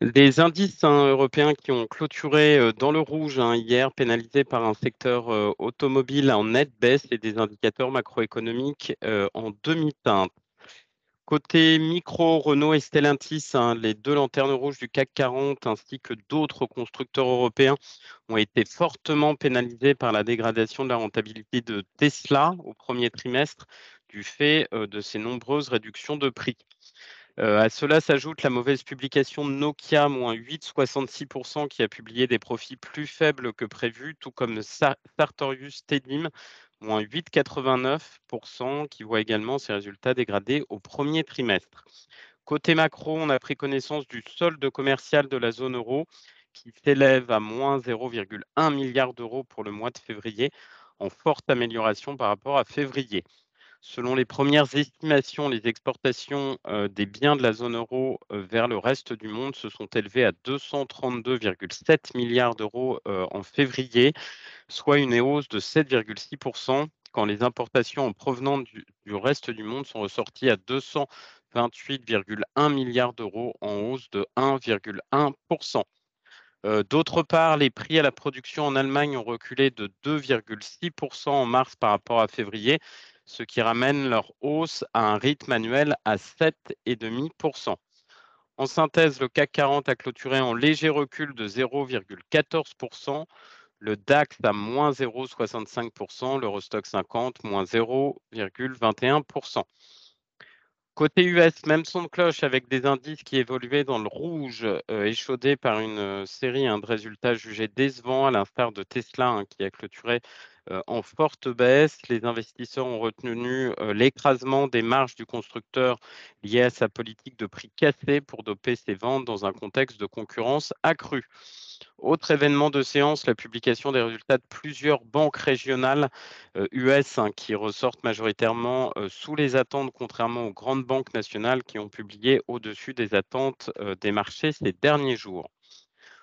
Les indices hein, européens qui ont clôturé euh, dans le rouge hein, hier, pénalisés par un secteur euh, automobile en nette baisse et des indicateurs macroéconomiques euh, en demi-teinte. Côté micro, Renault et Stellantis, hein, les deux lanternes rouges du CAC 40 ainsi que d'autres constructeurs européens ont été fortement pénalisés par la dégradation de la rentabilité de Tesla au premier trimestre du fait de ces nombreuses réductions de prix. Euh, à cela s'ajoute la mauvaise publication Nokia, moins 8,66%, qui a publié des profits plus faibles que prévu, tout comme Sartorius Tedim, moins 8,89%, qui voit également ses résultats dégradés au premier trimestre. Côté macro, on a pris connaissance du solde commercial de la zone euro, qui s'élève à moins 0,1 milliard d'euros pour le mois de février, en forte amélioration par rapport à février. Selon les premières estimations, les exportations euh, des biens de la zone euro euh, vers le reste du monde se sont élevées à 232,7 milliards d'euros euh, en février, soit une hausse de 7,6%, quand les importations en provenant du, du reste du monde sont ressorties à 228,1 milliards d'euros, en hausse de 1,1%. D'autre part, les prix à la production en Allemagne ont reculé de 2,6% en mars par rapport à février, ce qui ramène leur hausse à un rythme annuel à 7,5%. En synthèse, le CAC 40 a clôturé en léger recul de 0,14%, le DAX à moins 0,65%, l'Eurostock 50 moins 0,21%. Côté US, même son de cloche avec des indices qui évoluaient dans le rouge, euh, échaudés par une euh, série hein, de résultats jugés décevants, à l'instar de Tesla hein, qui a clôturé euh, en forte baisse. Les investisseurs ont retenu l'écrasement des marges du constructeur lié à sa politique de prix cassé pour doper ses ventes dans un contexte de concurrence accrue. Autre événement de séance, la publication des résultats de plusieurs banques régionales US hein, qui ressortent majoritairement sous les attentes, contrairement aux grandes banques nationales qui ont publié au-dessus des attentes des marchés ces derniers jours.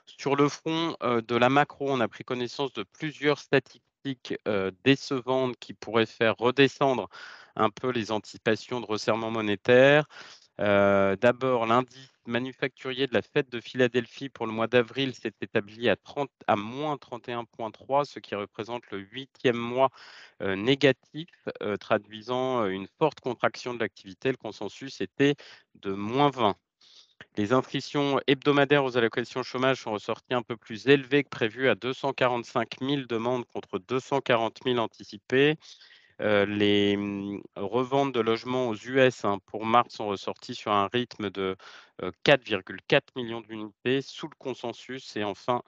Sur le front de la macro, on a pris connaissance de plusieurs statistiques décevantes qui pourraient faire redescendre un peu les anticipations de resserrement monétaire. D'abord, l'indice manufacturier de la fête de Philadelphie pour le mois d'avril s'est établi à, 30, à moins 31,3, ce qui représente le huitième mois négatif, traduisant une forte contraction de l'activité. Le consensus était de moins 20. Les inscriptions hebdomadaires aux allocations chômage sont ressorties un peu plus élevées que prévu à 245 000 demandes contre 240 000 anticipées. Euh, les mmh, reventes de logements aux US hein, pour mars sont ressorties sur un rythme de 4,4 euh, millions d'unités sous le consensus. Et enfin,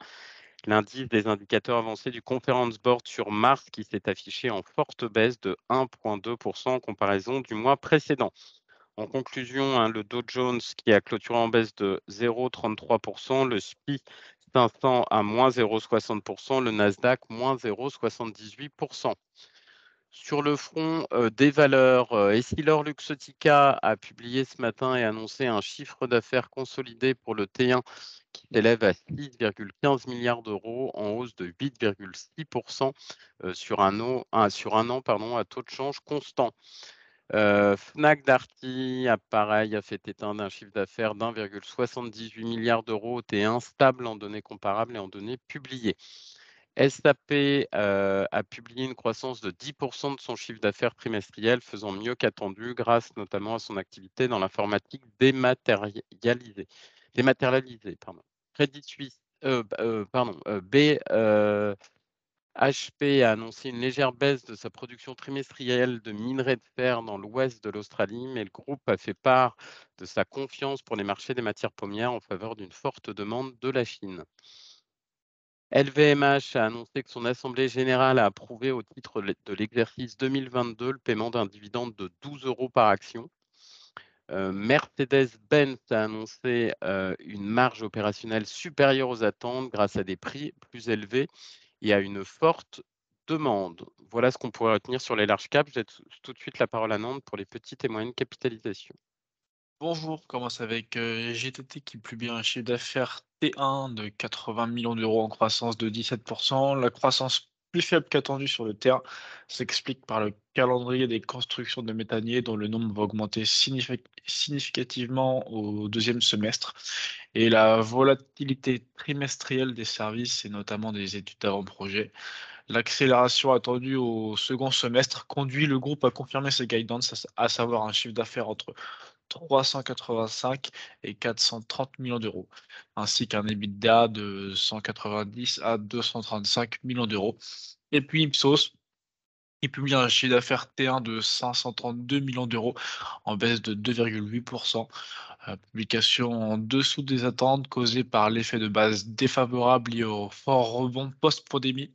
l'indice des indicateurs avancés du Conference Board sur mars qui s'est affiché en forte baisse de 1,2% en comparaison du mois précédent. En conclusion, hein, le Dow Jones qui a clôturé en baisse de 0,33%, le SPI 500 à moins 0,60%, le Nasdaq moins 0,78%. Sur le front des valeurs, Essilor Luxotica a publié ce matin et annoncé un chiffre d'affaires consolidé pour le T1 qui s'élève à 6,15 milliards d'euros en hausse de 8,6% sur un an, sur un an pardon, à taux de change constant. Fnac Darty pareil a fait éteindre un chiffre d'affaires d'1,78 milliard d'euros T1 stable en données comparables et en données publiées. SAP a publié une croissance de 10% de son chiffre d'affaires trimestriel, faisant mieux qu'attendu grâce notamment à son activité dans l'informatique dématérialisée. dématérialisée. Crédit Suisse, pardon, HP a annoncé une légère baisse de sa production trimestrielle de minerais de fer dans l'ouest de l'Australie, mais le groupe a fait part de sa confiance pour les marchés des matières premières en faveur d'une forte demande de la Chine. LVMH a annoncé que son assemblée générale a approuvé au titre de l'exercice 2022 le paiement d'un dividende de 12 euros par action. Euh, Mercedes-Benz a annoncé euh, une marge opérationnelle supérieure aux attentes grâce à des prix plus élevés et à une forte demande. Voilà ce qu'on pourrait retenir sur les larges caps. Je tout de suite la parole à Nantes pour les petites et moyennes capitalisations. Bonjour, on commence avec euh, GTT qui publie un chiffre d'affaires T1 de 80 millions d'euros en croissance de 17%. La croissance plus faible qu'attendu sur le terrain s'explique par le calendrier des constructions de méthaniers dont le nombre va augmenter signifi- significativement au deuxième semestre et la volatilité trimestrielle des services et notamment des études d'avant-projet. L'accélération attendue au second semestre conduit le groupe à confirmer ses guidance, à à savoir un chiffre d'affaires entre 385 et 430 millions d'euros, ainsi qu'un EBITDA de 190 à 235 millions d'euros. Et puis Ipsos, il publie un chiffre d'affaires T1 de 532 millions d'euros en baisse de 2,8%. Euh, publication en dessous des attentes causée par l'effet de base défavorable lié au fort rebond post-pandémie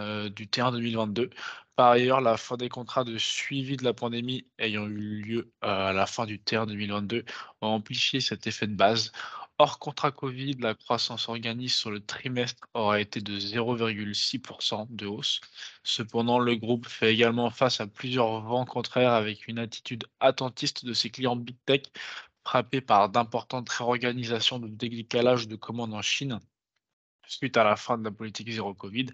euh, du T1 2022. Par ailleurs, la fin des contrats de suivi de la pandémie ayant eu lieu euh, à la fin du T1 2022 a amplifié cet effet de base. Hors contrat Covid, la croissance organique sur le trimestre aura été de 0,6% de hausse. Cependant, le groupe fait également face à plusieurs vents contraires avec une attitude attentiste de ses clients Big Tech, frappés par d'importantes réorganisations de décalage de commandes en Chine suite à la fin de la politique zéro Covid.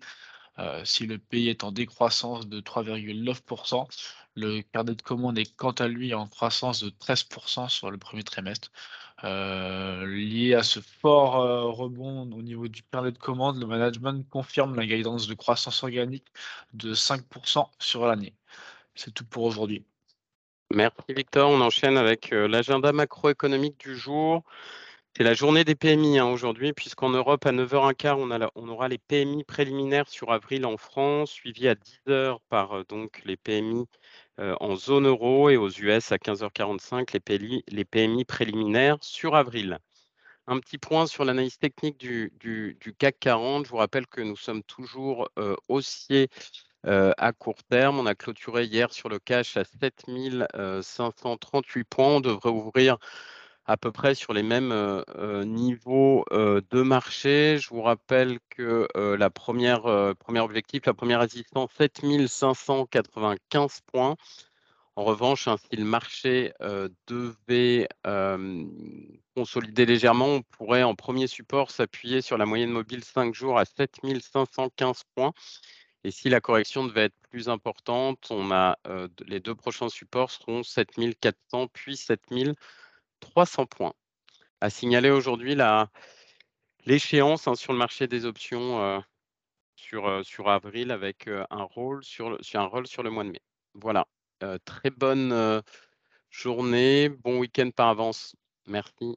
Euh, si le pays est en décroissance de 3,9%, le carnet de commandes est quant à lui en croissance de 13% sur le premier trimestre. Euh, lié à ce fort euh, rebond au niveau du carnet de commandes, le management confirme la guidance de croissance organique de 5% sur l'année. C'est tout pour aujourd'hui. Merci Victor. On enchaîne avec euh, l'agenda macroéconomique du jour. C'est la journée des PMI hein, aujourd'hui, puisqu'en Europe, à 9h15, on, on aura les PMI préliminaires sur avril en France, suivis à 10h par euh, donc, les PMI euh, en zone euro et aux US à 15h45, les PMI, les PMI préliminaires sur avril. Un petit point sur l'analyse technique du, CAC 40. Je vous rappelle que nous sommes toujours euh, haussiers à court terme. On a clôturé hier sur le cash à 7538 points. On devrait ouvrir à peu près sur les mêmes niveaux de marché. Je vous rappelle que euh, la première, premier objectif, la première résistance, 7595 points. En revanche, hein, si le marché devait consolider légèrement, on pourrait en premier support s'appuyer sur la moyenne mobile 5 jours à 7515 points. Et si la correction devait être plus importante, on a les deux prochains supports seront 7400 puis 7300 points. À signaler aujourd'hui l'échéance hein, sur le marché des options euh, sur, euh, sur avril avec euh, un rôle sur, le- sur un rôle sur le mois de mai. Voilà. Très bonne journée, bon week-end par avance. Merci.